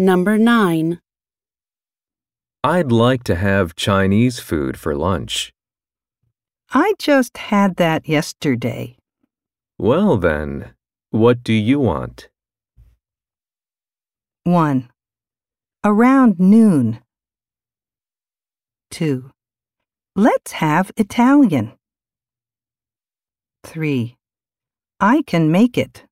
Number 9. I'd like to have Chinese food for lunch. I just had that yesterday. Well then, what do you want? 1. Around noon. 2. Let's have Italian. 3. I can make it.